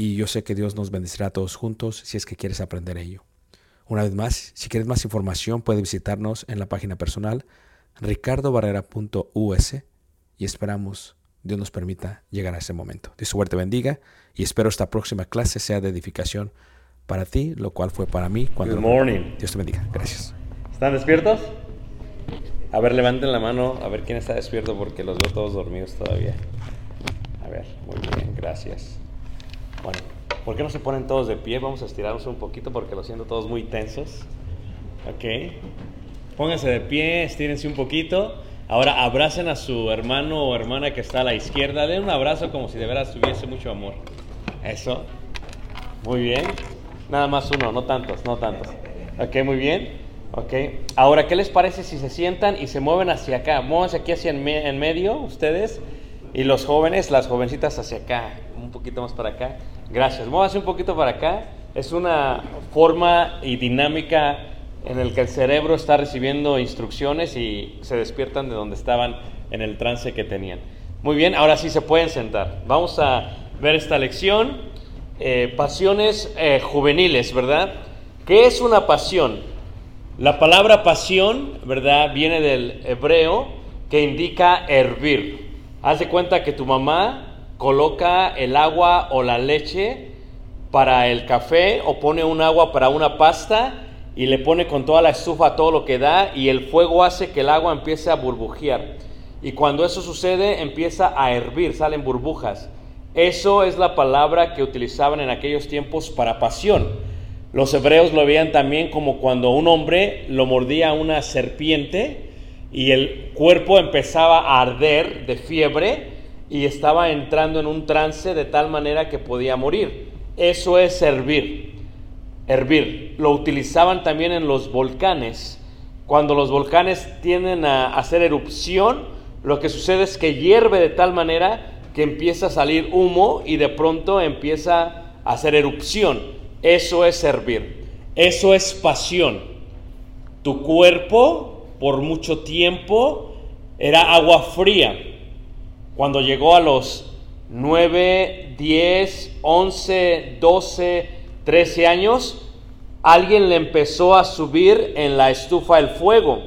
y yo sé que Dios nos bendecirá a todos juntos si es que quieres aprender ello. Una vez más, si quieres más información, puedes visitarnos en la página personal ricardobarrera.us y esperamos Dios nos permita llegar a ese momento. Dios suerte bendiga y espero esta próxima clase sea de edificación para ti, lo cual fue para mí cuando Good morning. Dios te bendiga. Gracias. ¿Están despiertos? A ver, levanten la mano, a ver quién está despierto porque los veo todos dormidos todavía. A ver, muy bien, gracias. Bueno, ¿por qué no se ponen todos de pie? Vamos a estirarnos un poquito porque los siento todos muy tensos. Ok. Pónganse de pie, estírense un poquito. Ahora abracen a su hermano o hermana que está a la izquierda. Den un abrazo como si de veras tuviese mucho amor. Eso. Muy bien. Nada más uno, no tantos, no tantos. Ok, muy bien. Ok. Ahora, ¿qué les parece si se sientan y se mueven hacia acá? Muévanse aquí hacia en, me- en medio, ustedes. Y los jóvenes, las jovencitas hacia acá. Un poquito más para acá. Gracias. Muévanse un poquito para acá. Es una forma y dinámica en el que el cerebro está recibiendo instrucciones y se despiertan de donde estaban en el trance que tenían. Muy bien, ahora sí se pueden sentar. Vamos a ver esta lección. Eh, pasiones eh, juveniles, ¿verdad? ¿Qué es una pasión? La palabra pasión, ¿verdad? Viene del hebreo que indica hervir. Haz de cuenta que tu mamá coloca el agua o la leche para el café o pone un agua para una pasta y le pone con toda la estufa todo lo que da y el fuego hace que el agua empiece a burbujear. Y cuando eso sucede empieza a hervir, salen burbujas. Eso es la palabra que utilizaban en aquellos tiempos para pasión. Los hebreos lo veían también como cuando un hombre lo mordía una serpiente y el cuerpo empezaba a arder de fiebre y estaba entrando en un trance de tal manera que podía morir. Eso es hervir. Hervir. Lo utilizaban también en los volcanes. Cuando los volcanes tienden a hacer erupción, lo que sucede es que hierve de tal manera que empieza a salir humo y de pronto empieza a hacer erupción. Eso es servir. Eso es pasión. Tu cuerpo por mucho tiempo era agua fría. Cuando llegó a los 9, 10, 11, 12, 13 años, alguien le empezó a subir en la estufa el fuego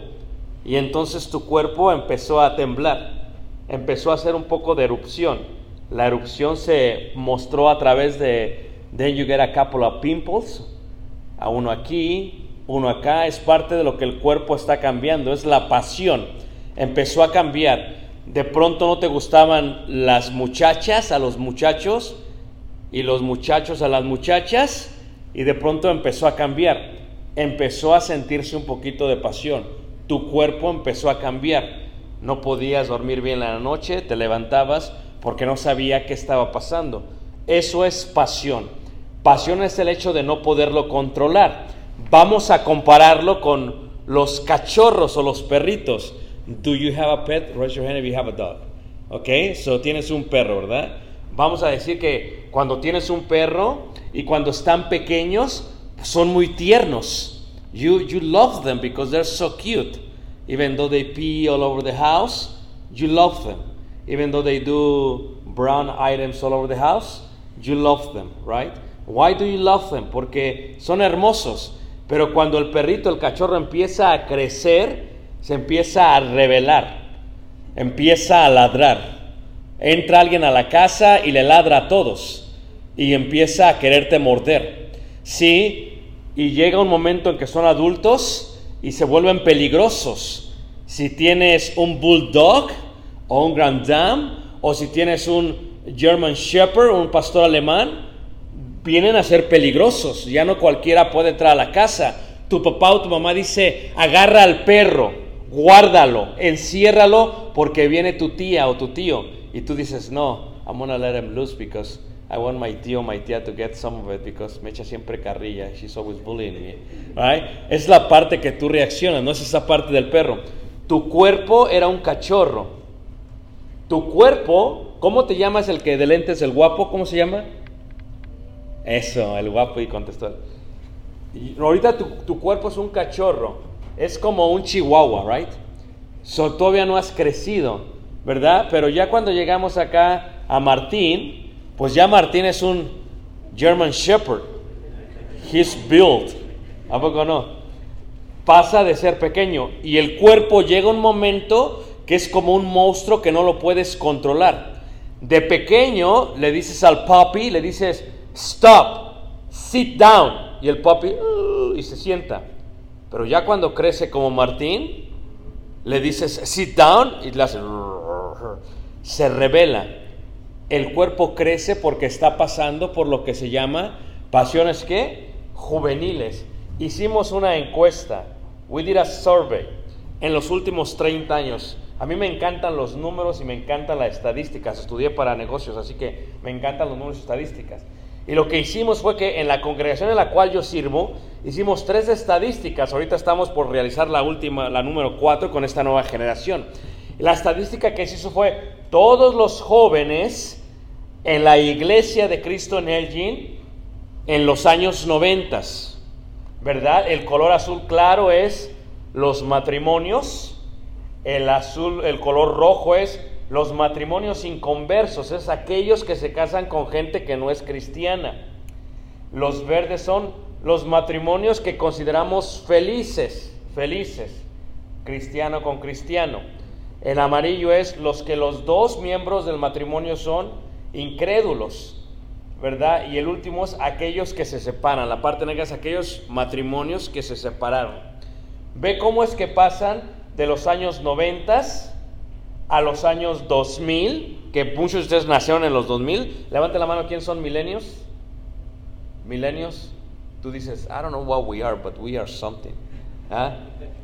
y entonces tu cuerpo empezó a temblar, empezó a hacer un poco de erupción. La erupción se mostró a través de, then you get a couple of pimples, a uno aquí, uno acá, es parte de lo que el cuerpo está cambiando, es la pasión. Empezó a cambiar. De pronto no te gustaban las muchachas a los muchachos y los muchachos a las muchachas y de pronto empezó a cambiar. Empezó a sentirse un poquito de pasión. Tu cuerpo empezó a cambiar. No podías dormir bien la noche, te levantabas porque no sabía qué estaba pasando. Eso es pasión. Pasión es el hecho de no poderlo controlar. Vamos a compararlo con los cachorros o los perritos. Do you have a pet? Raise your hand if you have a dog. Ok, so tienes un perro, ¿verdad? Vamos a decir que cuando tienes un perro y cuando están pequeños, son muy tiernos. You, you love them because they're so cute. Even though they pee all over the house, you love them. Even though they do brown items all over the house, you love them, right? Why do you love them? Porque son hermosos. Pero cuando el perrito, el cachorro empieza a crecer, se empieza a revelar, empieza a ladrar. Entra alguien a la casa y le ladra a todos y empieza a quererte morder. Sí, y llega un momento en que son adultos y se vuelven peligrosos. Si tienes un bulldog o un grand dame o si tienes un German Shepherd, un pastor alemán, vienen a ser peligrosos. Ya no cualquiera puede entrar a la casa. Tu papá o tu mamá dice, agarra al perro, guárdalo, enciérralo porque viene tu tía o tu tío. Y tú dices, no, I'm gonna let him loose because I want my tío, my tía to get some of it because me echa siempre carrilla. She's always bullying me. Right? Es la parte que tú reaccionas, no es esa parte del perro. Tu cuerpo era un cachorro. Tu cuerpo, ¿cómo te llamas el que de lentes, el guapo? ¿Cómo se llama? Eso, el guapo y contestó. ahorita tu, tu cuerpo es un cachorro, es como un chihuahua, right? So, todavía no has crecido, ¿verdad? Pero ya cuando llegamos acá a Martín, pues ya Martín es un German Shepherd. He's built. ¿A poco no? Pasa de ser pequeño y el cuerpo llega un momento que es como un monstruo que no lo puedes controlar. De pequeño le dices al puppy, le dices, stop, sit down. Y el puppy, "Uh", y se sienta. Pero ya cuando crece como Martín, le dices, sit down, y le hace, se revela. El cuerpo crece porque está pasando por lo que se llama pasiones que juveniles. Hicimos una encuesta, we did a survey en los últimos 30 años. A mí me encantan los números y me encantan las estadísticas. Estudié para negocios, así que me encantan los números y estadísticas. Y lo que hicimos fue que en la congregación en la cual yo sirvo, hicimos tres estadísticas. Ahorita estamos por realizar la última, la número cuatro con esta nueva generación. La estadística que se hizo fue todos los jóvenes en la iglesia de Cristo en Elgin en los años noventas, ¿verdad? El color azul claro es los matrimonios, el azul, el color rojo es los matrimonios inconversos, es aquellos que se casan con gente que no es cristiana. Los verdes son los matrimonios que consideramos felices, felices, cristiano con cristiano. El amarillo es los que los dos miembros del matrimonio son incrédulos, ¿verdad? Y el último es aquellos que se separan. La parte negra es aquellos matrimonios que se separaron. Ve cómo es que pasan de los años 90 a los años 2000, que muchos de ustedes nacieron en los 2000. Levante la mano, ¿quién son milenios? Milenios. Tú dices, I don't know what we are, but we are something. ¿Ah?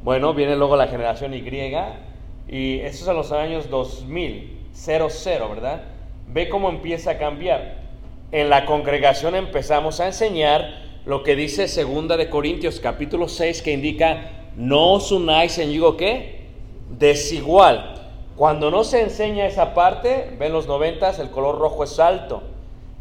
Bueno, viene luego la generación Y, y eso es a los años 2000, 00, ¿verdad? Ve cómo empieza a cambiar. En la congregación empezamos a enseñar lo que dice segunda de Corintios capítulo 6 que indica no os unáis en yugo qué? Desigual. Cuando no se enseña esa parte, ven los noventas, el color rojo es alto.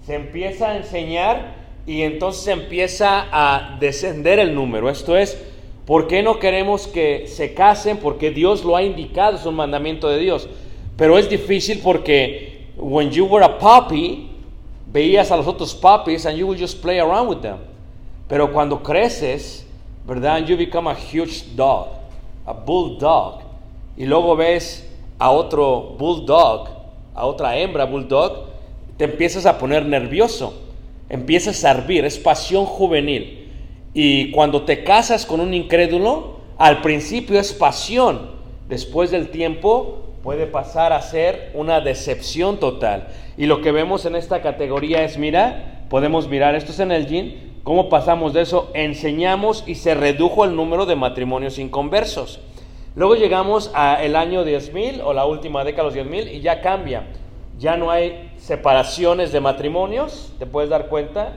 Se empieza a enseñar y entonces empieza a descender el número. Esto es, ¿por qué no queremos que se casen? Porque Dios lo ha indicado, es un mandamiento de Dios. Pero es difícil porque when you were a puppy, veías a los otros puppies and you would just play around with them. Pero cuando creces, ¿verdad? You become a huge dog, a bulldog. Y luego ves a otro bulldog, a otra hembra bulldog, te empiezas a poner nervioso, empiezas a hervir, es pasión juvenil. Y cuando te casas con un incrédulo, al principio es pasión, después del tiempo puede pasar a ser una decepción total. Y lo que vemos en esta categoría es, mira, podemos mirar, esto es en el yin, cómo pasamos de eso, enseñamos y se redujo el número de matrimonios inconversos. Luego llegamos al año 10.000 o la última década, los 10.000, y ya cambia. Ya no hay separaciones de matrimonios, te puedes dar cuenta.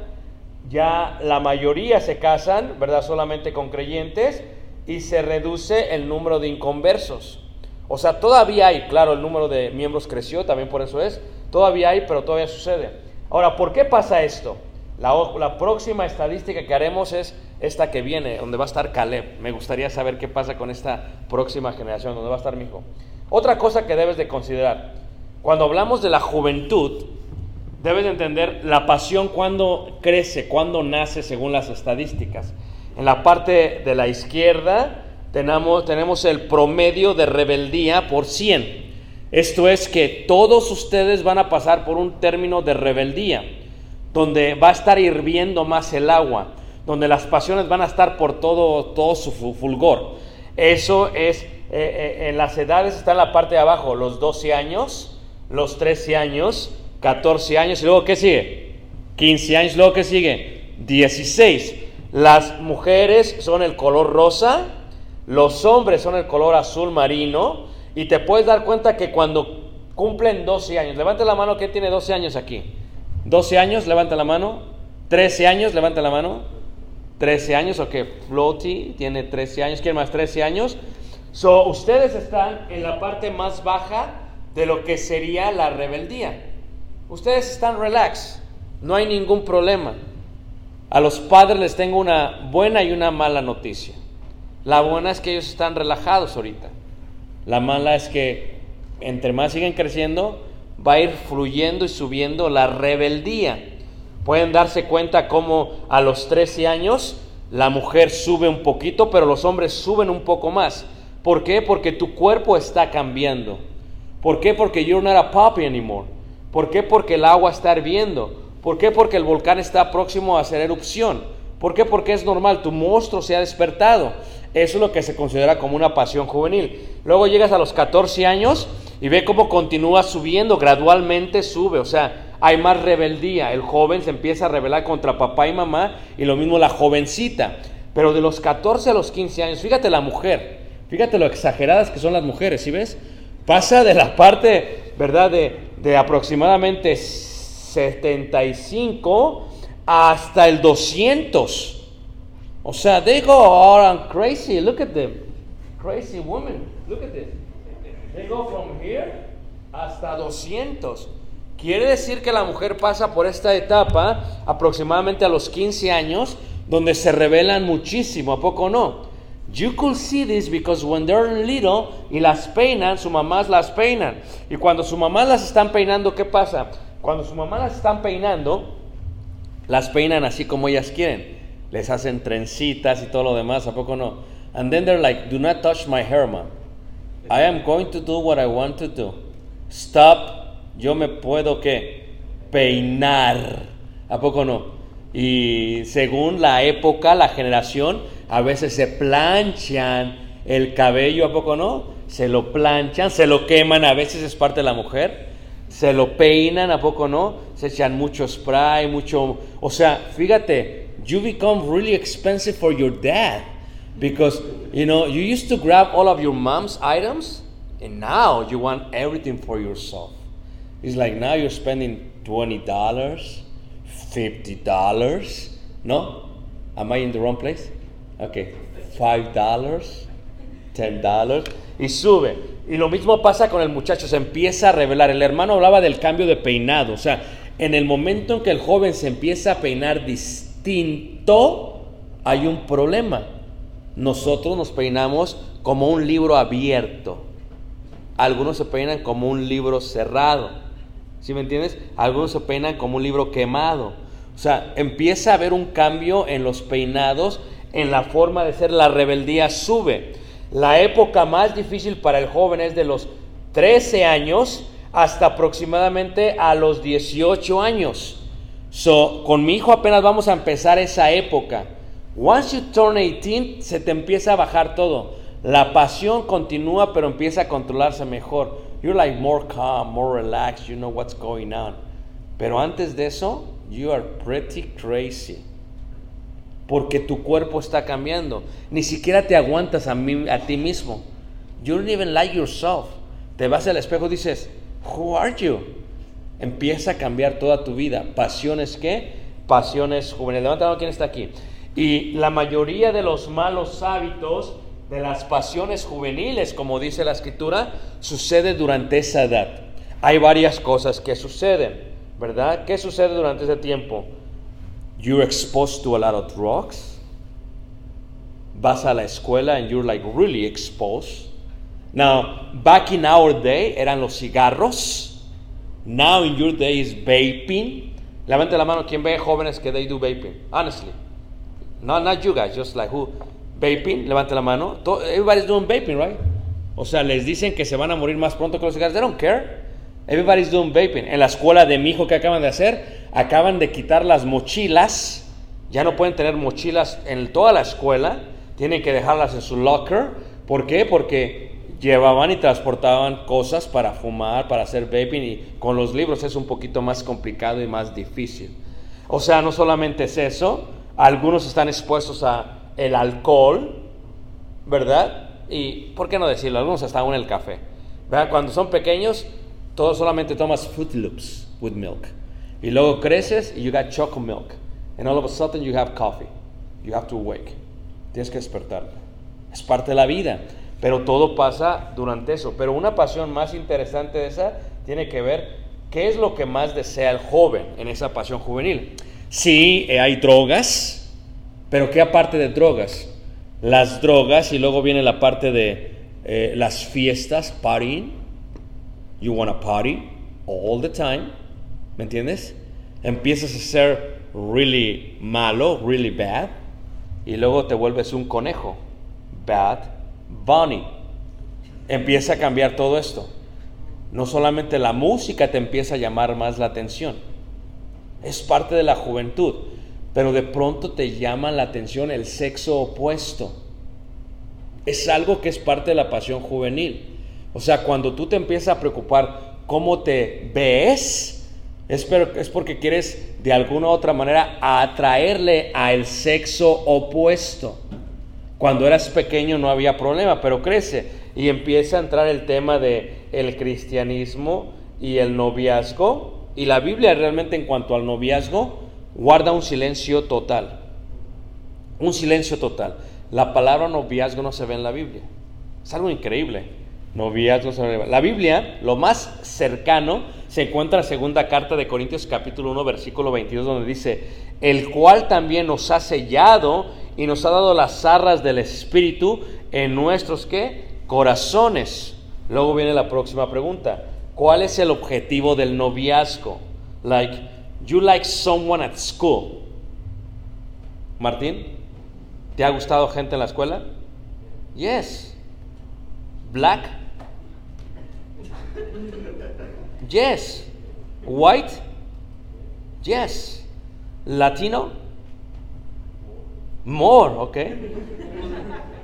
Ya la mayoría se casan, ¿verdad? Solamente con creyentes y se reduce el número de inconversos. O sea, todavía hay, claro, el número de miembros creció, también por eso es. Todavía hay, pero todavía sucede. Ahora, ¿por qué pasa esto? La, próxima estadística que haremos es esta que viene, donde va a estar Caleb. Me gustaría saber qué pasa con esta próxima generación, donde va a estar mi hijo. Otra cosa que debes de considerar, cuando hablamos de la juventud, debes de entender la pasión cuando crece, cuando nace según las estadísticas. En la parte de la izquierda tenemos, tenemos el promedio de rebeldía por 100. Esto es que todos ustedes van a pasar por un término de rebeldía donde va a estar hirviendo más el agua, donde las pasiones van a estar por todo, todo su fulgor. Eso es, eh, eh, en las edades está en la parte de abajo, los 12 años, los 13 años, 14 años, y luego ¿qué sigue? 15 años, luego ¿qué sigue? 16. Las mujeres son el color rosa, los hombres son el color azul marino, y te puedes dar cuenta que cuando cumplen 12 años, levante la mano, ¿quién tiene 12 años aquí? 12 años, levanta la mano. 13 años, levanta la mano. 13 años, ok. Floaty tiene 13 años. ¿Quién más? 13 años. So, ustedes están en la parte más baja de lo que sería la rebeldía. Ustedes están relax. No hay ningún problema. A los padres les tengo una buena y una mala noticia. La buena es que ellos están relajados ahorita. La mala es que entre más siguen creciendo, va a ir fluyendo y subiendo la rebeldía. Pueden darse cuenta cómo a los 13 años la mujer sube un poquito, pero los hombres suben un poco más. ¿Por qué? Porque tu cuerpo está cambiando. ¿Por qué? Porque you're not a puppy anymore. ¿Por qué? Porque el agua está hirviendo. ¿Por qué? Porque el volcán está próximo a hacer erupción. ¿Por qué? Porque es normal, tu monstruo se ha despertado. Eso es lo que se considera como una pasión juvenil. Luego llegas a los 14 años y ve cómo continúa subiendo, gradualmente sube, o sea, hay más rebeldía. El joven se empieza a rebelar contra papá y mamá y lo mismo la jovencita. Pero de los 14 a los 15 años, fíjate la mujer, fíjate lo exageradas que son las mujeres, ¿sí ves? Pasa de la parte, ¿verdad? De, de aproximadamente 75 hasta el 200. O sea, they go around crazy. Look at them. Crazy woman. Look at this. They go from here hasta 200. Quiere decir que la mujer pasa por esta etapa aproximadamente a los 15 años, donde se revelan muchísimo, ¿a poco no? You could see this because when they're little y las peinan, su mamás las peinan. Y cuando su mamá las están peinando, ¿qué pasa? Cuando su mamá las están peinando, las peinan así como ellas quieren. Les hacen trencitas y todo lo demás, ¿a poco no? And then they're like, do not touch my hair, mom. I am going to do what I want to do. Stop, yo me puedo qué? peinar. ¿A poco no? Y según la época, la generación, a veces se planchan el cabello, ¿a poco no? Se lo planchan, se lo queman, a veces es parte de la mujer. Se lo peinan, ¿a poco no? Se echan mucho spray, mucho... O sea, fíjate, you become really expensive for your dad. Because, you know, you used to grab all of your mom's items, and now you want everything for yourself. It's like now you're spending $20, $50, no? Am I in the wrong place? Okay, $5, $10, y sube. Y lo mismo pasa con el muchacho, se empieza a revelar. El hermano hablaba del cambio de peinado, o sea, en el momento en que el joven se empieza a peinar distinto, hay un problema. Nosotros nos peinamos como un libro abierto. Algunos se peinan como un libro cerrado. ¿Sí me entiendes? Algunos se peinan como un libro quemado. O sea, empieza a haber un cambio en los peinados, en la forma de ser. La rebeldía sube. La época más difícil para el joven es de los 13 años hasta aproximadamente a los 18 años. So, con mi hijo apenas vamos a empezar esa época. Once you turn 18, se te empieza a bajar todo. La pasión continúa, pero empieza a controlarse mejor. You're like more calm, more relaxed, you know what's going on. Pero antes de eso, you are pretty crazy. Porque tu cuerpo está cambiando. Ni siquiera te aguantas a, mí, a ti mismo. You don't even like yourself. Te vas al espejo y dices, Who are you? Empieza a cambiar toda tu vida. Pasiones qué? Pasiones juveniles. Levanta la mano quién está aquí. Y la mayoría de los malos hábitos, de las pasiones juveniles, como dice la escritura, sucede durante esa edad. Hay varias cosas que suceden, ¿verdad? ¿Qué sucede durante ese tiempo? You're exposed to a lot of drugs. Vas a la escuela and you're like really exposed. Now, back in our day eran los cigarros. Now in your day is vaping. Levante la mano quien ve jóvenes que they do vaping. Honestly. No, not you guys, just like who. Vaping, levante la mano. Everybody's doing vaping, right? O sea, les dicen que se van a morir más pronto que los cigarros. They don't care. Everybody's doing vaping. En la escuela de mi hijo, ¿qué acaban de hacer? Acaban de quitar las mochilas. Ya no pueden tener mochilas en toda la escuela. Tienen que dejarlas en su locker. ¿Por qué? Porque llevaban y transportaban cosas para fumar, para hacer vaping. Y con los libros es un poquito más complicado y más difícil. O sea, no solamente es eso. Algunos están expuestos a el alcohol, ¿verdad? Y, ¿por qué no decirlo? Algunos hasta aún el café. ¿verdad? Cuando son pequeños, todo solamente tomas Fruit Loops with milk. Y luego creces y you got chocolate milk. And all of a sudden you have coffee. You have to wake. Tienes que despertarte. Es parte de la vida. Pero todo pasa durante eso. Pero una pasión más interesante de esa tiene que ver qué es lo que más desea el joven en esa pasión juvenil. Sí, eh, hay drogas, pero ¿qué aparte de drogas? Las drogas y luego viene la parte de eh, las fiestas, partying. You wanna party all the time, ¿me entiendes? Empiezas a ser really malo, really bad, y luego te vuelves un conejo, bad bunny. Empieza a cambiar todo esto. No solamente la música te empieza a llamar más la atención, es parte de la juventud, pero de pronto te llama la atención el sexo opuesto. Es algo que es parte de la pasión juvenil. O sea, cuando tú te empiezas a preocupar cómo te ves, es porque quieres de alguna u otra manera atraerle al sexo opuesto. Cuando eras pequeño no había problema, pero crece y empieza a entrar el tema de el cristianismo y el noviazgo. Y la Biblia realmente en cuanto al noviazgo guarda un silencio total. Un silencio total. La palabra noviazgo no se ve en la Biblia. Es algo increíble. Noviazgo se ve. La Biblia, lo más cercano, se encuentra en segunda carta de Corintios capítulo 1, versículo 22, donde dice, el cual también nos ha sellado y nos ha dado las arras del Espíritu en nuestros ¿qué? corazones. Luego viene la próxima pregunta. ¿Cuál es el objetivo del noviazgo? Like, you like someone at school. Martín, ¿te ha gustado gente en la escuela? Yes. Black? Yes. White? Yes. Latino? More, okay.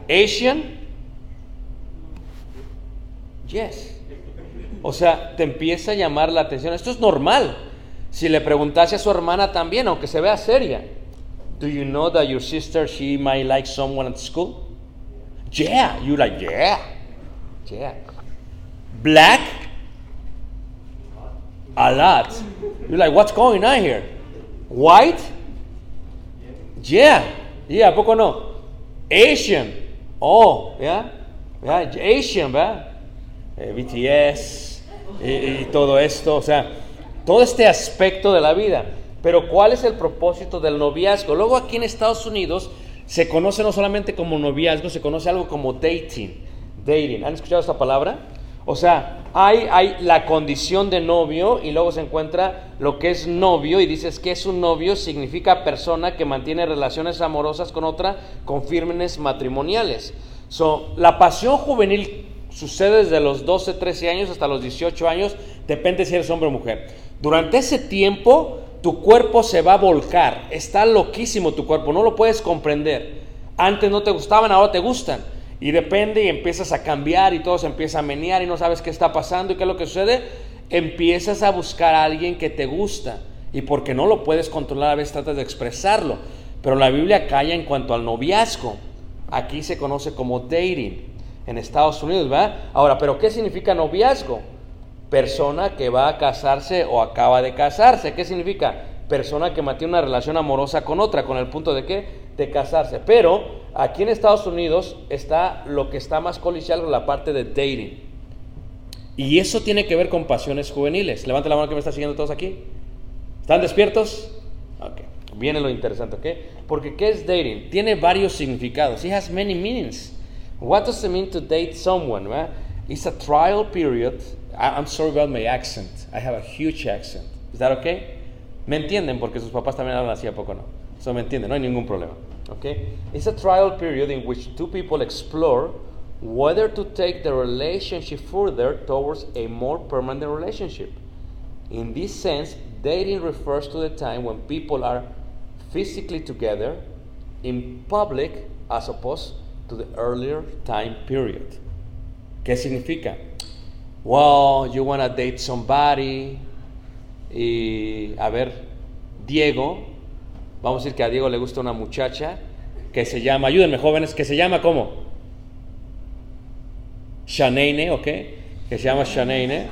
Asian? Yes. O sea, te empieza a llamar la atención. Esto es normal. Si le preguntase a su hermana también, aunque se vea seria. Do you know that your sister, she might like someone at school? Yeah. You like, yeah. Yeah. Black? A lot. You're like, what's going on here? White? Yeah. Yeah, ¿a poco no? Asian. Oh, yeah. Yeah, Asian, ¿verdad? Eh, BTS y, y todo esto, o sea, todo este aspecto de la vida. Pero ¿cuál es el propósito del noviazgo? Luego aquí en Estados Unidos se conoce no solamente como noviazgo, se conoce algo como dating. Dating. ¿Han escuchado esta palabra? O sea, hay, hay la condición de novio y luego se encuentra lo que es novio y dices que es un novio significa persona que mantiene relaciones amorosas con otra con firmes matrimoniales. So, la pasión juvenil sucede desde los 12, 13 años hasta los 18 años, depende si eres hombre o mujer. Durante ese tiempo tu cuerpo se va a volcar, está loquísimo tu cuerpo, no lo puedes comprender. Antes no te gustaban, ahora te gustan. Y depende y empiezas a cambiar y todo se empieza a menear y no sabes qué está pasando y qué es lo que sucede. Empiezas a buscar a alguien que te gusta y porque no lo puedes controlar a veces tratas de expresarlo. Pero la Biblia calla en cuanto al noviazgo. Aquí se conoce como dating en Estados Unidos, ¿verdad? Ahora, ¿pero qué significa noviazgo? Persona que va a casarse o acaba de casarse. ¿Qué significa? Persona que mantiene una relación amorosa con otra, con el punto de qué? De casarse. Pero aquí en Estados Unidos está lo que está más colicial, la parte de dating. Y eso tiene que ver con pasiones juveniles. Levanta la mano que me está siguiendo todos aquí. ¿Están despiertos? Ok. Viene lo interesante, ¿ok? Porque ¿qué es dating? Tiene varios significados. It has many meanings. What does it mean to date someone? Right? It's a trial period. I'm sorry about my accent. I have a huge accent. Is that okay? ¿Me entienden? Porque sus papás también hablan así, ¿a poco no? Me entienden, no hay ningún problema. Okay? It's a trial period in which two people explore whether to take the relationship further towards a more permanent relationship. In this sense, dating refers to the time when people are physically together in public as opposed to the earlier time period. ¿Qué significa? Well, you want to date somebody y a ver, Diego, vamos a decir que a Diego le gusta una muchacha que se llama, ayúdenme jóvenes, que se llama ¿cómo? Shanaine, ¿ok? Que se llama Shanaine.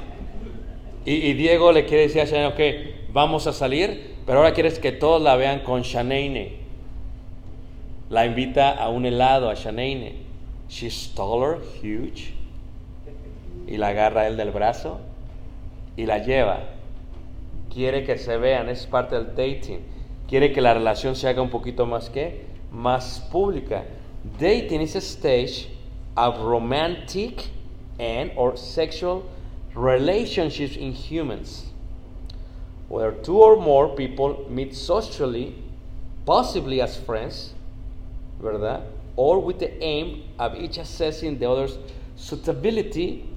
Y, Diego le quiere decir a Shanaine, ok, vamos a salir, pero ahora quieres que todos la vean con Shanaine. La invita a un helado a Shanaine. She's taller, huge. Y la agarra él del brazo y la lleva. Quiere que se vean, es parte del dating. Quiere que la relación se haga un poquito más que más pública. Dating is a stage of romantic and or sexual relationships in humans. Where two or more people meet socially, possibly as friends, ¿verdad? Or with the aim of each assessing the other's suitability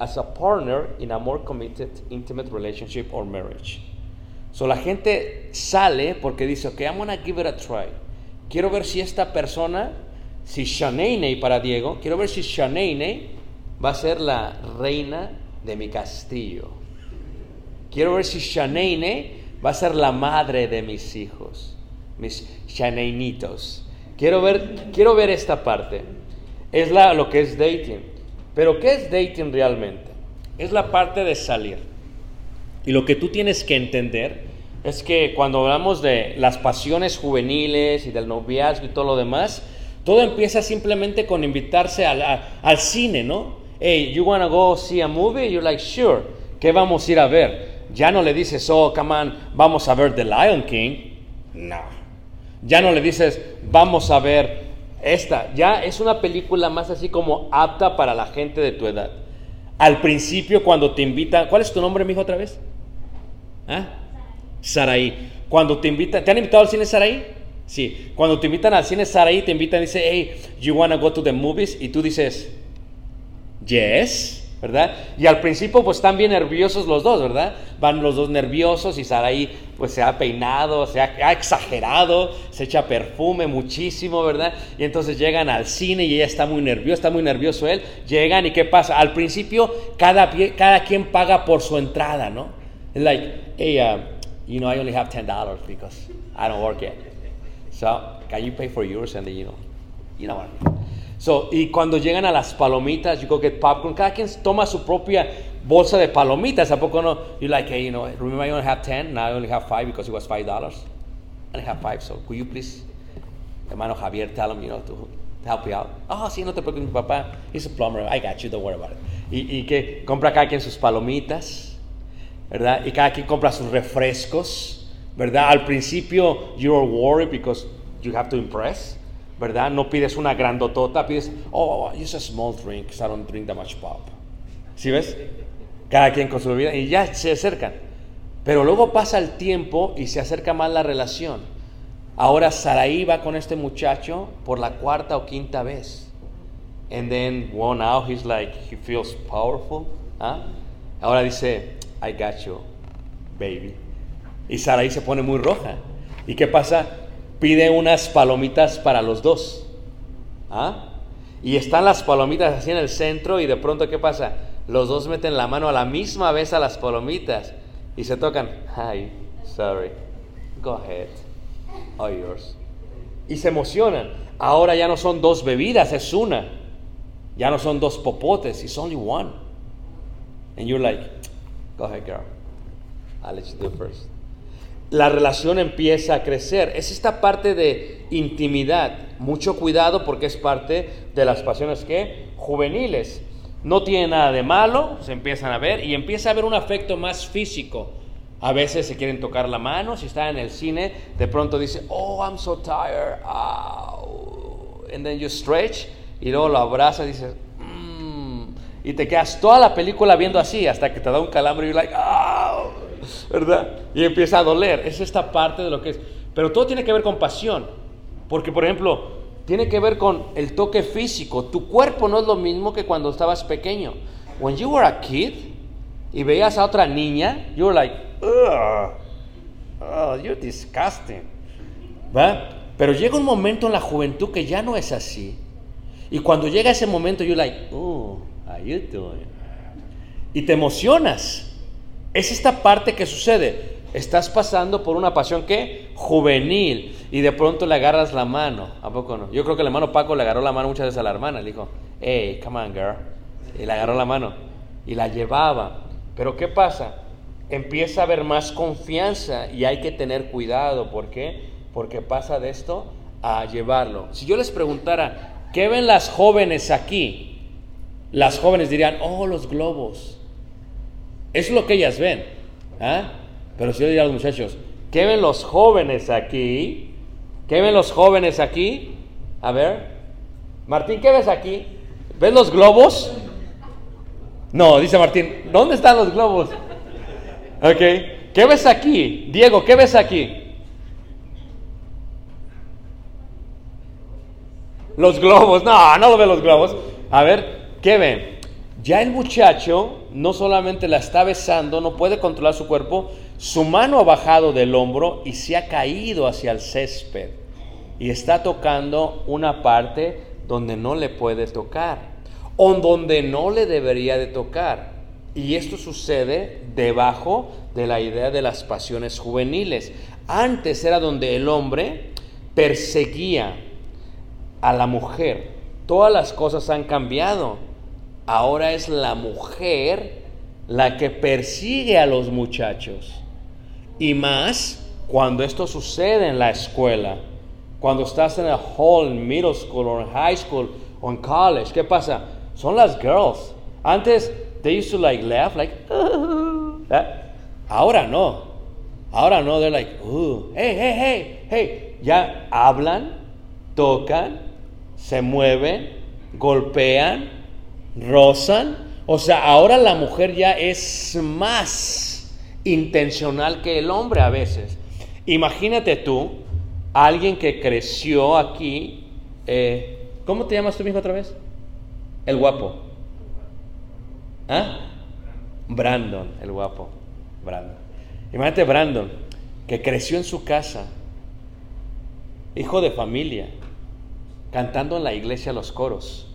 as a partner in a more committed, intimate relationship or marriage. So la gente sale porque dice, ok, I'm gonna give it a try. Quiero ver si esta persona, si Shanaine para Diego, quiero ver si Shanaine va a ser la reina de mi castillo. Quiero ver si Shanaine va a ser la madre de mis hijos, mis Shanainitos. Quiero ver, quiero ver esta parte. Es lo que es dating. Pero ¿qué es dating realmente? Es la parte de salir. Y lo que tú tienes que entender es que cuando hablamos de las pasiones juveniles y del noviazgo y todo lo demás, todo empieza simplemente con invitarse al, al cine, ¿no? Hey, you wanna go see a movie? You're like, sure. ¿Qué vamos a ir a ver? Ya no le dices, oh, come on, vamos a ver The Lion King. No. Ya no le dices, vamos a ver esta. Ya es una película más así como apta para la gente de tu edad. Al principio, cuando te invitan, ¿cuál es tu nombre, mijo, otra vez? ¿Ah? Saraí. Cuando te invitan, ¿te han invitado al cine Saraí? Sí. Cuando te invitan al cine Saraí, te invitan y dicen, hey, you wanna go to the movies? Y tú dices, yes, ¿verdad? Y al principio pues están bien nerviosos los dos, ¿verdad? van los dos nerviosos y Saraí pues se ha peinado, se ha, ha exagerado, se echa perfume muchísimo, ¿verdad? Y entonces llegan al cine y ella está muy nerviosa, está muy nervioso él. Llegan y ¿qué pasa? Al principio cada, cada quien paga por su entrada, ¿no? Like, hey, uh, you know, I only have $10 because I don't work yet. So, can you pay for yours and then, you know, you know what I mean. So, y cuando llegan a las palomitas, you go get popcorn, cada toma su propia bolsa de palomitas, ¿a poco no? You like, hey, you know, remember I only have 10, now I only have 5 because it was $5. I only have 5, so could you please, hermano Javier, tell him, you know, to help you out. Oh, sí, no te preocupes, papá, he's a plumber, I got you, don't worry about it. Y, y que compra cada sus palomitas, ¿verdad? Y cada quien compra sus refrescos, ¿verdad? Al principio you're worried because you have to impress, ¿verdad? No pides una grandotota, pides, oh, just a small drink, 'cause I don't drink that much pop. ¿Sí ves? Cada quien con su bebida y ya se acercan. Pero luego pasa el tiempo y se acerca más la relación. Ahora Saraí va con este muchacho por la cuarta o quinta vez. And then, well, now he's like, he feels powerful. ¿ah? Ahora dice, I got you, baby. Y Saraí se pone muy roja. ¿Y qué pasa? Pide unas palomitas para los dos. ¿Ah? Y están las palomitas así en el centro y de pronto, ¿qué pasa? Los dos meten la mano a la misma vez a las palomitas y se tocan. Hi, sorry. Go ahead. All yours. Y se emocionan. Ahora ya no son dos bebidas, es una. Ya no son dos popotes, it's only one. And you're like, go ahead, girl. I'll let you do first. La relación empieza a crecer. Es esta parte de intimidad. Mucho cuidado porque es parte de las pasiones que juveniles. No tiene nada de malo, se empiezan a ver y empieza a haber un afecto más físico. A veces se quieren tocar la mano, si está en el cine, de pronto dice, oh, I'm so tired. And then you stretch y luego lo abrazas y dices. Y te quedas toda la película viendo así hasta que te da un calambre y like, "Ow", ¿verdad? Y empieza a doler. Es esta parte de lo que es. Pero todo tiene que ver con pasión. Porque, por ejemplo, tiene que ver con el toque físico. Tu cuerpo no es lo mismo que cuando estabas pequeño. When you were a kid y veías a otra niña, you were like, ugh, oh, you're disgusting. ¿Va? Pero llega un momento en la juventud que ya no es así. Y cuando llega ese momento, you're like, oh, Y te emocionas. Es esta parte que sucede. Estás pasando por una pasión que juvenil y de pronto le agarras la mano. ¿A poco no? Yo creo que el hermano Paco le agarró la mano muchas veces a la hermana. Le dijo, hey, come on, girl. Y le agarró la mano y la llevaba. Pero ¿qué pasa? Empieza a haber más confianza y hay que tener cuidado. ¿Por qué? Porque pasa de esto a llevarlo. Si yo les preguntara, ¿qué ven las jóvenes aquí? Las jóvenes dirían, oh, los globos. Es lo que ellas ven. ¿ah? Pero si yo diría a los muchachos, ¿qué ven los jóvenes aquí? ¿Qué ven los jóvenes aquí? A ver. Martín, ¿qué ves aquí? ¿Ves los globos? No, dice Martín, ¿dónde están los globos? Ok. ¿Qué ves aquí? Diego, ¿qué ves aquí? Los globos. No, no lo ven los globos. A ver, ¿qué ven? Ya el muchacho no solamente la está besando, no puede controlar su cuerpo, su mano ha bajado del hombro y se ha caído hacia el césped. Y está tocando una parte donde no le puede tocar, o donde no le debería de tocar. Y esto sucede debajo de la idea de las pasiones juveniles. Antes era donde el hombre perseguía a la mujer. Todas las cosas han cambiado. Ahora es la mujer la que persigue a los muchachos. Y más cuando esto sucede en la escuela. Cuando estás en el hall, en middle school, o en high school, o en college. ¿Qué pasa? Son las girls. Antes, they used to like laugh, like, ¿eh? Ahora no. Ahora no, they're like, "Ooh, hey, hey, hey, hey. Ya hablan, tocan, se mueven, golpean, rozan. O sea, ahora la mujer ya es más intencional que el hombre a veces. Imagínate tú, alguien que creció aquí, eh, ¿cómo te llamas tú mismo otra vez? El guapo. ¿Ah? Brandon, el guapo. Brandon. Imagínate Brandon, que creció en su casa, hijo de familia, cantando en la iglesia los coros.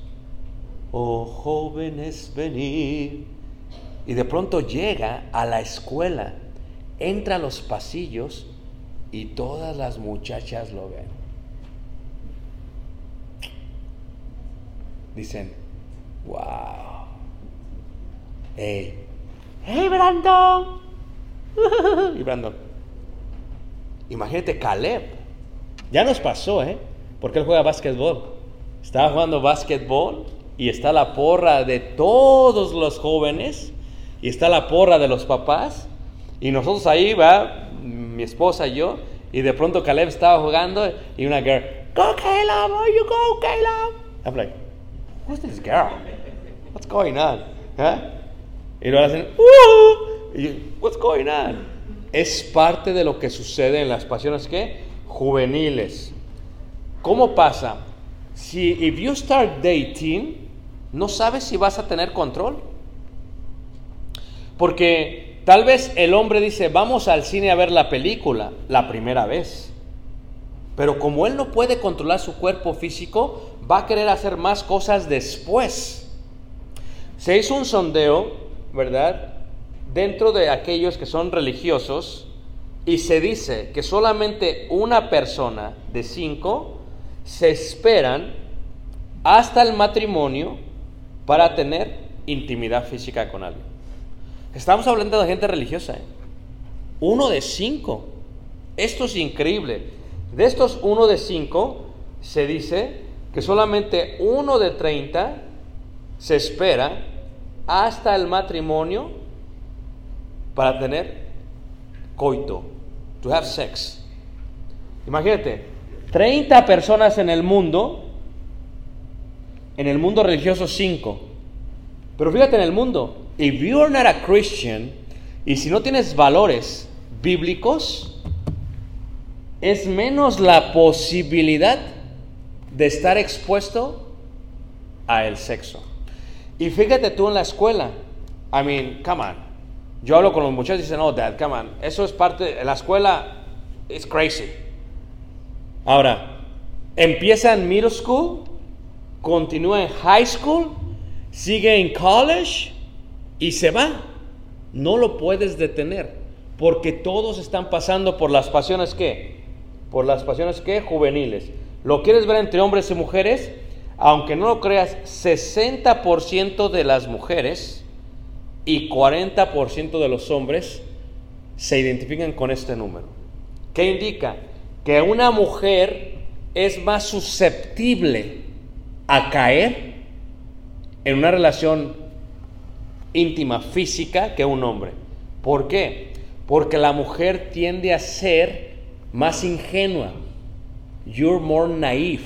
Oh jóvenes, venid. Y de pronto llega a la escuela, entra a los pasillos y todas las muchachas lo ven. Dicen, wow. Hey, hey Brandon. y Brandon. Imagínate Caleb. Ya nos pasó, ¿eh? Porque él juega básquetbol. Estaba jugando básquetbol y está la porra de todos los jóvenes y está la porra de los papás. Y nosotros ahí, va, mi esposa y yo, y de pronto Caleb estaba jugando y una girl, Go Caleb, oh, you go Caleb. I'm like, who's this girl? What's going on? ¿Eh? Y lo hacen, "Uh", y yo, what's going on? Es parte de lo que sucede en las pasiones que juveniles. ¿Cómo pasa? Si if you start dating, no sabes si vas a tener control. Porque tal vez el hombre dice, vamos al cine a ver la película la primera vez. Pero como él no puede controlar su cuerpo físico, va a querer hacer más cosas después. Se hizo un sondeo, ¿verdad? Dentro de aquellos que son religiosos y se dice que solamente una persona de cinco se esperan hasta el matrimonio para tener intimidad física con alguien. Estamos hablando de gente religiosa. ¿eh? Uno de cinco. Esto es increíble. De estos uno de cinco, se dice que solamente uno de 30 se espera hasta el matrimonio para tener coito, to have sex. Imagínate, 30 personas en el mundo, en el mundo religioso 5. Pero fíjate en el mundo, if you are not a Christian y si no tienes valores bíblicos, es menos la posibilidad de estar expuesto a el sexo. Y fíjate tú en la escuela, I mean, come on. Yo hablo con los muchachos y dicen, no, dad, come on. Eso es parte, de la escuela es crazy. Ahora, empieza en middle school, continúa en high school, sigue en college y se va. No lo puedes detener, porque todos están pasando por las pasiones que, por las pasiones que juveniles. ¿Lo quieres ver entre hombres y mujeres? Aunque no lo creas, 60% de las mujeres y 40% de los hombres se identifican con este número. ¿Qué indica? Que una mujer es más susceptible a caer en una relación íntima, física, que un hombre. ¿Por qué? Porque la mujer tiende a ser más ingenua. You're more naive.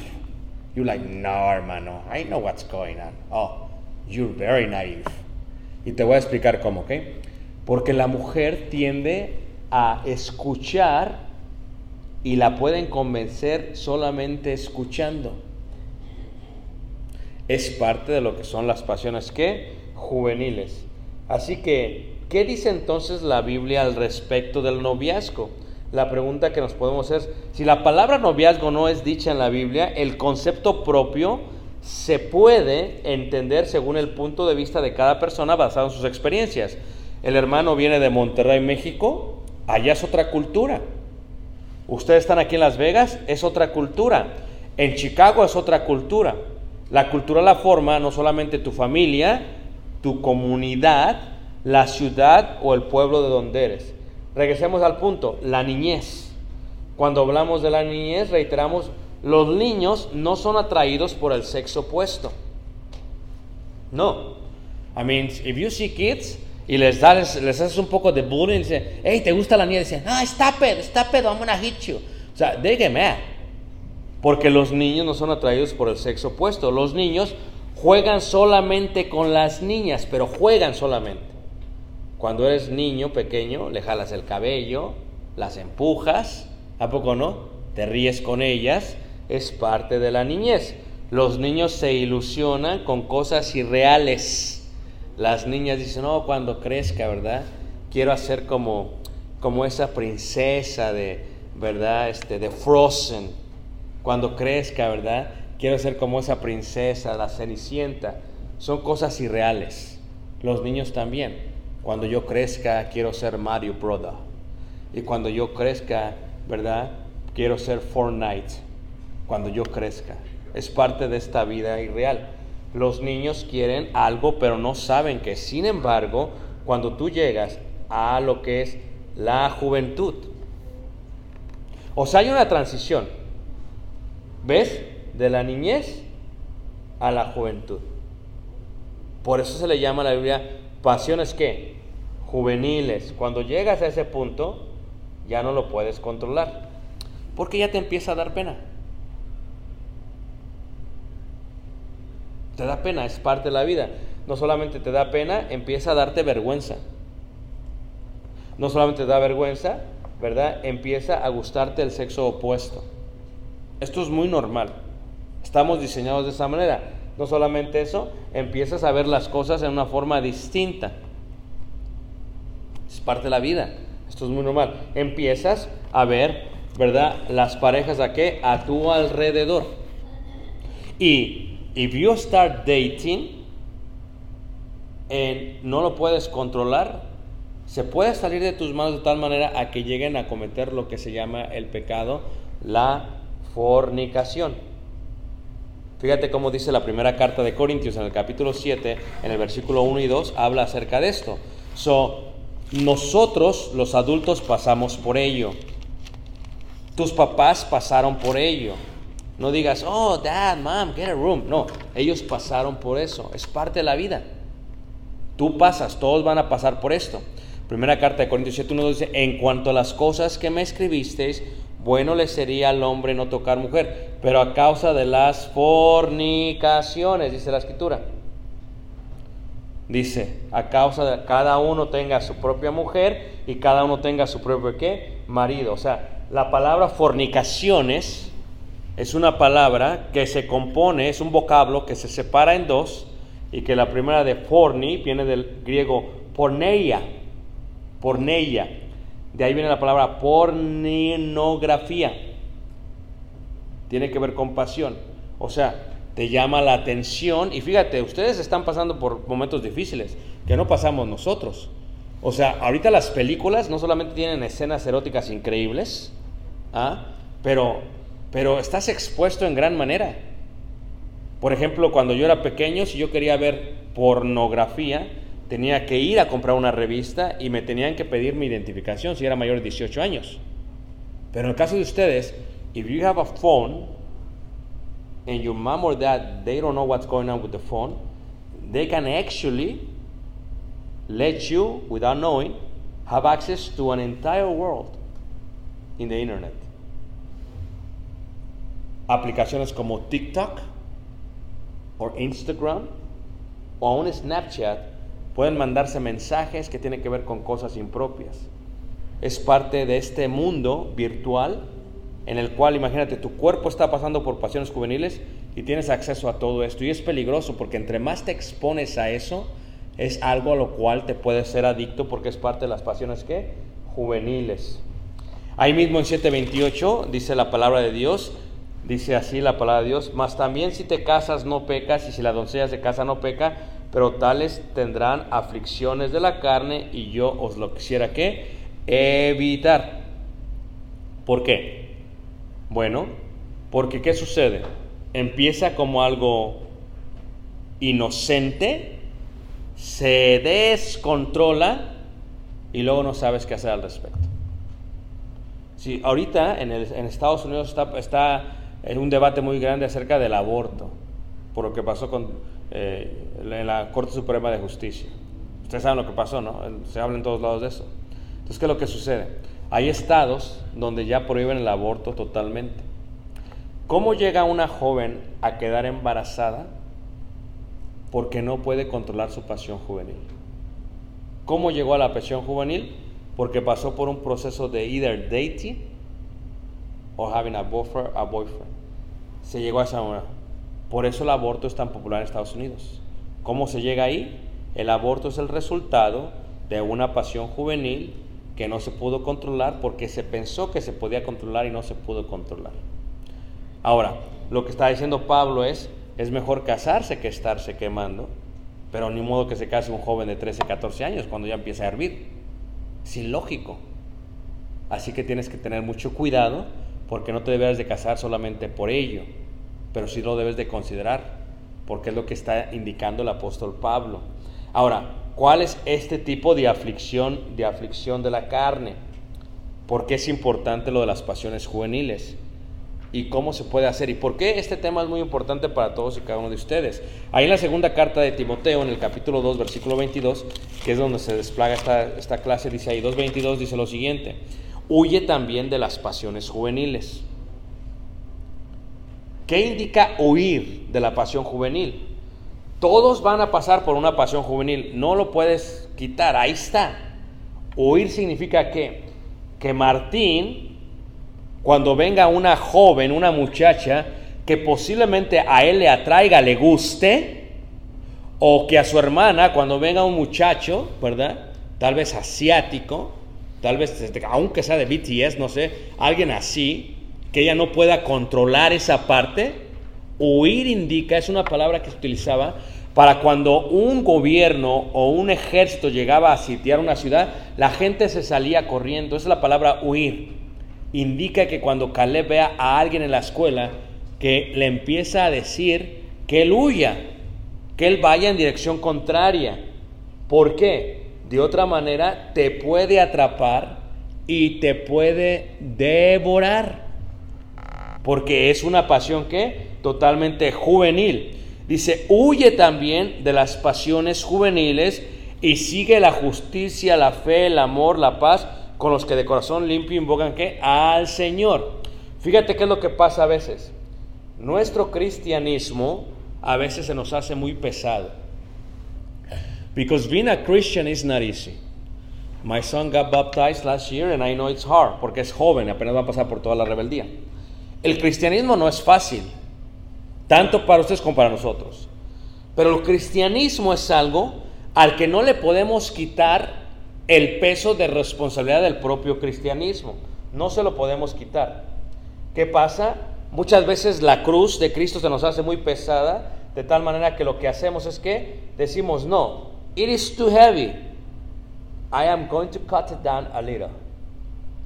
You're like, no, hermano, I know what's going on. Oh, you're very naive. Y te voy a explicar cómo, ¿ok? Porque la mujer tiende a escuchar y la pueden convencer solamente escuchando. Es parte de lo que son las pasiones que juveniles. Así que, ¿qué dice entonces la Biblia al respecto del noviazgo? La pregunta que nos podemos hacer, si la palabra noviazgo no es dicha en la Biblia, el concepto propio se puede entender según el punto de vista de cada persona basado en sus experiencias. El hermano viene de Monterrey, México, allá es otra cultura. Ustedes están aquí en Las Vegas, es otra cultura. En Chicago es otra cultura. La cultura la forma no solamente tu familia, tu comunidad, la ciudad o el pueblo de donde eres. Regresemos al punto, la niñez. Cuando hablamos de la niñez, reiteramos, los niños no son atraídos por el sexo opuesto. No. I mean, if you see kids y les, das, les haces un poco de bullying dicen, hey, ¿te gusta la niña? Dicen, ah, stop it, stop it, I'm gonna hit you. O sea, they get mad. Porque los niños no son atraídos por el sexo opuesto. Los niños juegan solamente con las niñas, pero juegan solamente. Cuando eres niño pequeño, le jalas el cabello, las empujas, ¿a poco no? Te ríes con ellas, es parte de la niñez. Los niños se ilusionan con cosas irreales. Las niñas dicen, no, cuando crezca, ¿verdad? quiero hacer como, como esa princesa de, ¿verdad? Este, de Frozen. Cuando crezca, ¿verdad? Quiero ser como esa princesa, la cenicienta. Son cosas irreales. Los niños también. Cuando yo crezca, quiero ser Mario Brother. Y cuando yo crezca, ¿verdad? Quiero ser Fortnite. Cuando yo crezca. Es parte de esta vida irreal. Los niños quieren algo, pero no saben que, sin embargo, cuando tú llegas a lo que es la juventud, o sea, hay una transición, ¿ves? De la niñez a la juventud. Por eso se le llama a la Biblia pasiones que juveniles. Cuando llegas a ese punto, ya no lo puedes controlar, porque ya te empieza a dar pena. Te da pena, es parte de la vida. No solamente te da pena, empieza a darte vergüenza. No solamente te da vergüenza, ¿verdad? Empieza a gustarte el sexo opuesto. Esto es muy normal. Estamos diseñados de esa manera. No solamente eso, empiezas a ver las cosas en una forma distinta. Es parte de la vida. Esto es muy normal. Empiezas a ver, ¿verdad? Las parejas a qué? A tu alrededor. Y if you start dating and no lo puedes controlar, se puede salir de tus manos de tal manera a que lleguen a cometer lo que se llama el pecado, la fornicación. Fíjate cómo dice la primera carta de Corintios en el capítulo 7, en el versículo 1 y 2, habla acerca de esto. So, nosotros los adultos pasamos por ello. Tus papás pasaron por ello. No digas, oh, dad, mom, get a room. No, ellos pasaron por eso. Es parte de la vida. Tú pasas, todos van a pasar por esto. Primera carta de Corintios 7, 1 dice, en cuanto a las cosas que me escribisteis, bueno le sería al hombre no tocar mujer, pero a causa de las fornicaciones, dice la escritura. Dice, a causa de cada uno tenga su propia mujer y cada uno tenga su propio qué? Marido. O sea, la palabra fornicaciones es una palabra que se compone, es un vocablo que se separa en dos y que la primera de forni viene del griego porneia, porneia. De ahí viene la palabra pornografía. Tiene que ver con pasión. O sea, te llama la atención y fíjate, ustedes están pasando por momentos difíciles que no pasamos nosotros. O sea, ahorita las películas no solamente tienen escenas eróticas increíbles, ¿ah? pero pero estás expuesto en gran manera. Por ejemplo, cuando yo era pequeño, si yo quería ver pornografía, tenía que ir a comprar una revista y me tenían que pedir mi identificación si era mayor de 18 años. Pero en el caso de ustedes, if you have a phone and your mom or dad they don't know what's going on with the phone, they can actually let you without knowing have access to an entire world in the internet aplicaciones como TikTok o Instagram o Snapchat pueden mandarse mensajes que tienen que ver con cosas impropias. Es parte de este mundo virtual en el cual, imagínate, tu cuerpo está pasando por pasiones juveniles y tienes acceso a todo esto. Y es peligroso porque entre más te expones a eso, es algo a lo cual te puedes ser adicto porque es parte de las pasiones que juveniles. Ahí mismo en 7:28 dice la palabra de Dios, Dice así la palabra de Dios, mas también si te casas no pecas y si la doncella se casa no peca, pero tales tendrán aflicciones de la carne y yo os lo quisiera que evitar. ¿Por qué? Bueno, porque ¿qué sucede? Empieza como algo inocente, se descontrola y luego no sabes qué hacer al respecto. Si ahorita en, el, en Estados Unidos está, está es un debate muy grande acerca del aborto, por lo que pasó con, eh, en la Corte Suprema de Justicia. Ustedes saben lo que pasó, ¿no? Se habla en todos lados de eso. Entonces, ¿qué es lo que sucede? Hay estados donde ya prohíben el aborto totalmente. ¿Cómo llega una joven a quedar embarazada porque no puede controlar su pasión juvenil? ¿Cómo llegó a la pasión juvenil? Porque pasó por un proceso de either dating o having a a boyfriend. Se llegó a esa hora. Por eso el aborto es tan popular en Estados Unidos. ¿Cómo se llega ahí? El aborto es el resultado de una pasión juvenil que no se pudo controlar porque se pensó que se podía controlar y no se pudo controlar. Ahora, lo que está diciendo Pablo es, es mejor casarse que estarse quemando, pero ni modo que se case un joven de 13, 14 años cuando ya empieza a hervir. Es ilógico. Así que tienes que tener mucho cuidado porque no te debes de casar solamente por ello, pero sí lo debes de considerar, porque es lo que está indicando el apóstol Pablo. Ahora, ¿cuál es este tipo de aflicción, de aflicción de la carne? ¿Por qué es importante lo de las pasiones juveniles? ¿Y cómo se puede hacer? ¿Y por qué este tema es muy importante para todos y cada uno de ustedes? Ahí en la segunda carta de Timoteo, en el capítulo 2, versículo 22, que es donde se desplaga esta, esta clase, dice ahí 2.22, dice lo siguiente, huye también de las pasiones juveniles. ¿Qué indica huir de la pasión juvenil? Todos van a pasar por una pasión juvenil, no lo puedes quitar, ahí está. Huir significa que, que Martín, cuando venga una joven, una muchacha, que posiblemente a él le atraiga, le guste, o que a su hermana, cuando venga un muchacho, ¿verdad? Tal vez asiático, tal vez, este, aunque sea de BTS, no sé, alguien así, que ella no pueda controlar esa parte, huir indica, es una palabra que se utilizaba para cuando un gobierno o un ejército llegaba a sitiar una ciudad, la gente se salía corriendo, esa es la palabra huir. Indica que cuando Caleb vea a alguien en la escuela, que le empieza a decir que él huya, que él vaya en dirección contraria. ¿Por qué? De otra manera te puede atrapar y te puede devorar. Porque es una pasión que totalmente juvenil. Dice, huye también de las pasiones juveniles y sigue la justicia, la fe, el amor, la paz, con los que de corazón limpio invocan que al Señor. Fíjate qué es lo que pasa a veces. Nuestro cristianismo a veces se nos hace muy pesado. Because being a Christian is not easy. My son got baptized last year and I know it's hard porque es joven, apenas va a pasar por toda la rebeldía. El cristianismo no es fácil, tanto para ustedes como para nosotros. Pero el cristianismo es algo al que no le podemos quitar el peso de responsabilidad del propio cristianismo. No se lo podemos quitar. ¿Qué pasa? Muchas veces la cruz de Cristo se nos hace muy pesada, de tal manera que lo que hacemos es que decimos, no, it is too heavy. I am going to cut it down a little.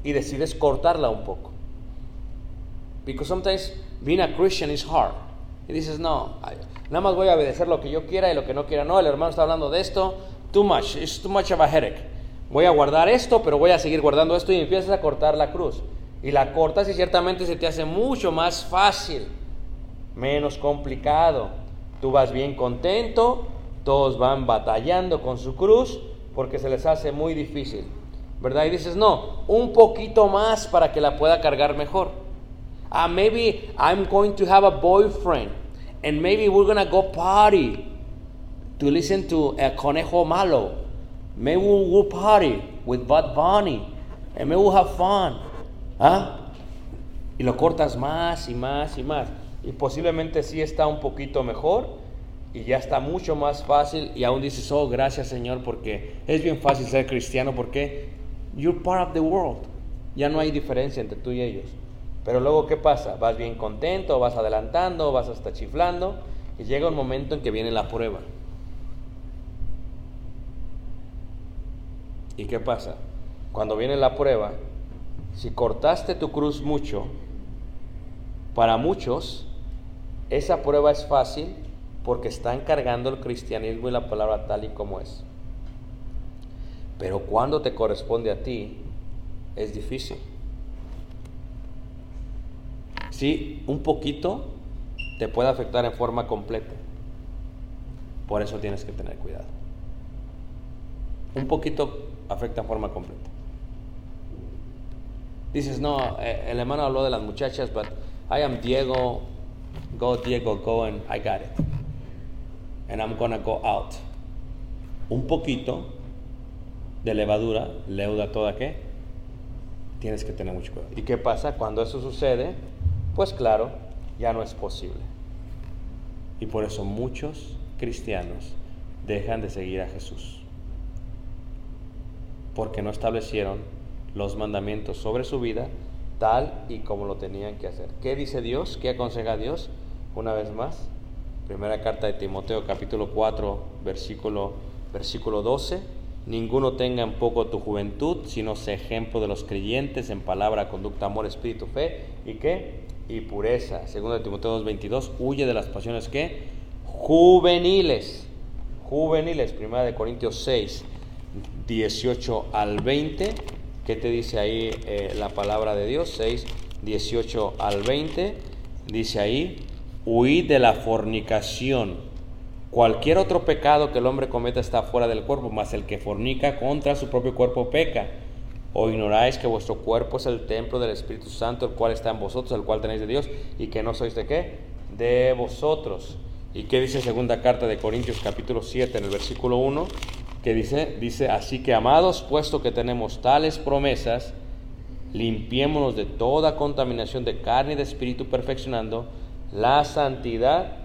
Y decides cortarla un poco. Because sometimes being a Christian is hard. Y dices, no, nada más voy a obedecer lo que yo quiera y lo que no quiera. No, el hermano está hablando de esto. Too much, it's too much of a headache. Voy a guardar esto, pero voy a seguir guardando esto y empiezas a cortar la cruz. Y la cortas y ciertamente se te hace mucho más fácil, menos complicado. Tú vas bien contento, todos van batallando con su cruz porque se les hace muy difícil. ¿Verdad? Y dices, no, un poquito más para que la pueda cargar mejor. Uh, maybe I'm going to have a boyfriend and maybe we're to go party to listen to a Conejo Malo. Maybe we'll go party with Bad Bunny and maybe we'll have fun. ¿Ah? Y lo cortas más y más y más. Y posiblemente sí está un poquito mejor y ya está mucho más fácil y aún dices, oh, gracias Señor, porque es bien fácil ser cristiano porque you're part of the world. Ya no hay diferencia entre tú y ellos. Pero luego, ¿qué pasa? Vas bien contento, vas adelantando, vas hasta chiflando y llega un momento en que viene la prueba. ¿Y qué pasa? Cuando viene la prueba, si cortaste tu cruz mucho, para muchos, esa prueba es fácil porque están cargando el cristianismo y la palabra tal y como es. Pero cuando te corresponde a ti, es difícil. Sí, un poquito te puede afectar en forma completa. Por eso tienes que tener cuidado. Un poquito afecta en forma completa. Dices, no, eh, el hermano habló de las muchachas, but I am Diego, go Diego, go and I got it. And I'm gonna go out. Un poquito de levadura leuda toda qué. Tienes que tener mucho cuidado. ¿Y qué pasa cuando eso sucede? Pues claro, ya no es posible. Y por eso muchos cristianos dejan de seguir a Jesús. porque no establecieron los mandamientos sobre su vida tal y como lo tenían que hacer. ¿Qué dice Dios? ¿Qué aconseja Dios? Una vez más, primera carta de Timoteo capítulo 4, versículo, versículo 12. Ninguno tenga en poco tu juventud, sino sea ejemplo de los creyentes en palabra, conducta, amor, espíritu, fe y qué? Y pureza. Segundo de Timoteo 2.22, huye de las pasiones que juveniles. Juveniles, primera de Corintios 6, 18 al 20. ¿Qué te dice ahí eh, la palabra de Dios? 6, 18 al 20. Dice ahí, huid de la fornicación. Cualquier otro pecado que el hombre cometa está fuera del cuerpo, mas el que fornica contra su propio cuerpo peca. ¿O ignoráis que vuestro cuerpo es el templo del Espíritu Santo, el cual está en vosotros, el cual tenéis de Dios, y que no sois de qué? De vosotros. ¿Y qué dice segunda carta de Corintios capítulo 7 en el versículo 1? Que dice, dice, así que amados, puesto que tenemos tales promesas, limpiémonos de toda contaminación de carne y de espíritu, perfeccionando la santidad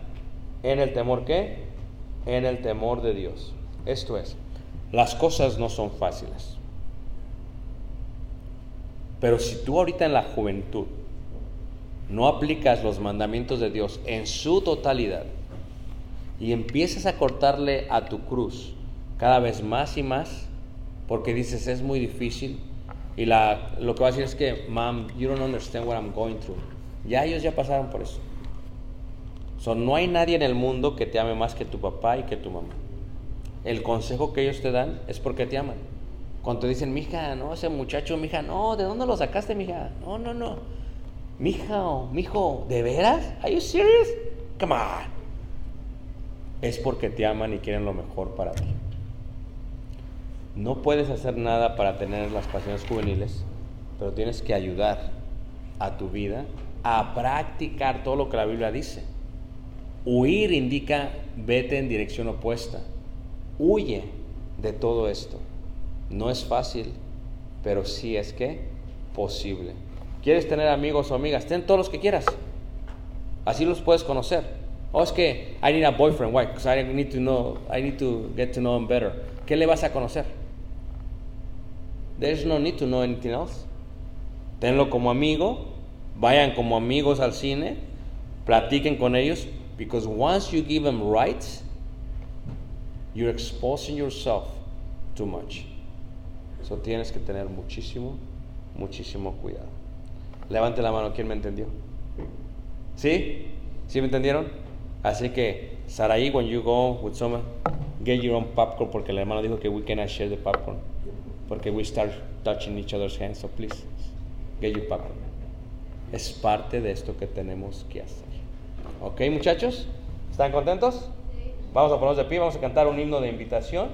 en el temor qué? En el temor de Dios. Esto es, las cosas no son fáciles. Pero si tú ahorita en la juventud no aplicas los mandamientos de Dios en su totalidad y empiezas a cortarle a tu cruz cada vez más y más, porque dices es muy difícil, y la, lo que va a decir es que, mom, you don't understand what I'm going through. Ya ellos ya pasaron por eso. So, no hay nadie en el mundo que te ame más que tu papá y que tu mamá. El consejo que ellos te dan es porque te aman. Cuando te dicen, mija, no, ese muchacho, mija, no, ¿de dónde lo sacaste, mija? No, no, no. Mija, mijo, ¿de veras? ¿Are you serious? Come on. Es porque te aman y quieren lo mejor para ti. No puedes hacer nada para tener las pasiones juveniles, pero tienes que ayudar a tu vida a practicar todo lo que la Biblia dice. Huir indica vete en dirección opuesta. Huye de todo esto. No es fácil, pero sí es que posible. ¿Quieres tener amigos o amigas? Ten todos los que quieras. Así los puedes conocer. Oh, es que I need a boyfriend. Why? Because I need to know, I need to get to know him better. ¿Qué le vas a conocer? There's no need to know anything else. Tenlo como amigo, vayan como amigos al cine, platiquen con ellos, because once you give them rights, you're exposing yourself too much. So tienes que tener muchísimo, muchísimo cuidado. Levante la mano, ¿quién me entendió? ¿Sí? ¿Sí me entendieron? Así que, Saraí, when you go with someone, get your own popcorn, porque el hermano dijo que we cannot share the popcorn, porque we start touching each other's hands, so please, get your popcorn. Es parte de esto que tenemos que hacer. ¿Ok, muchachos? ¿Están contentos? Vamos a ponernos de pie, vamos a cantar un himno de invitación.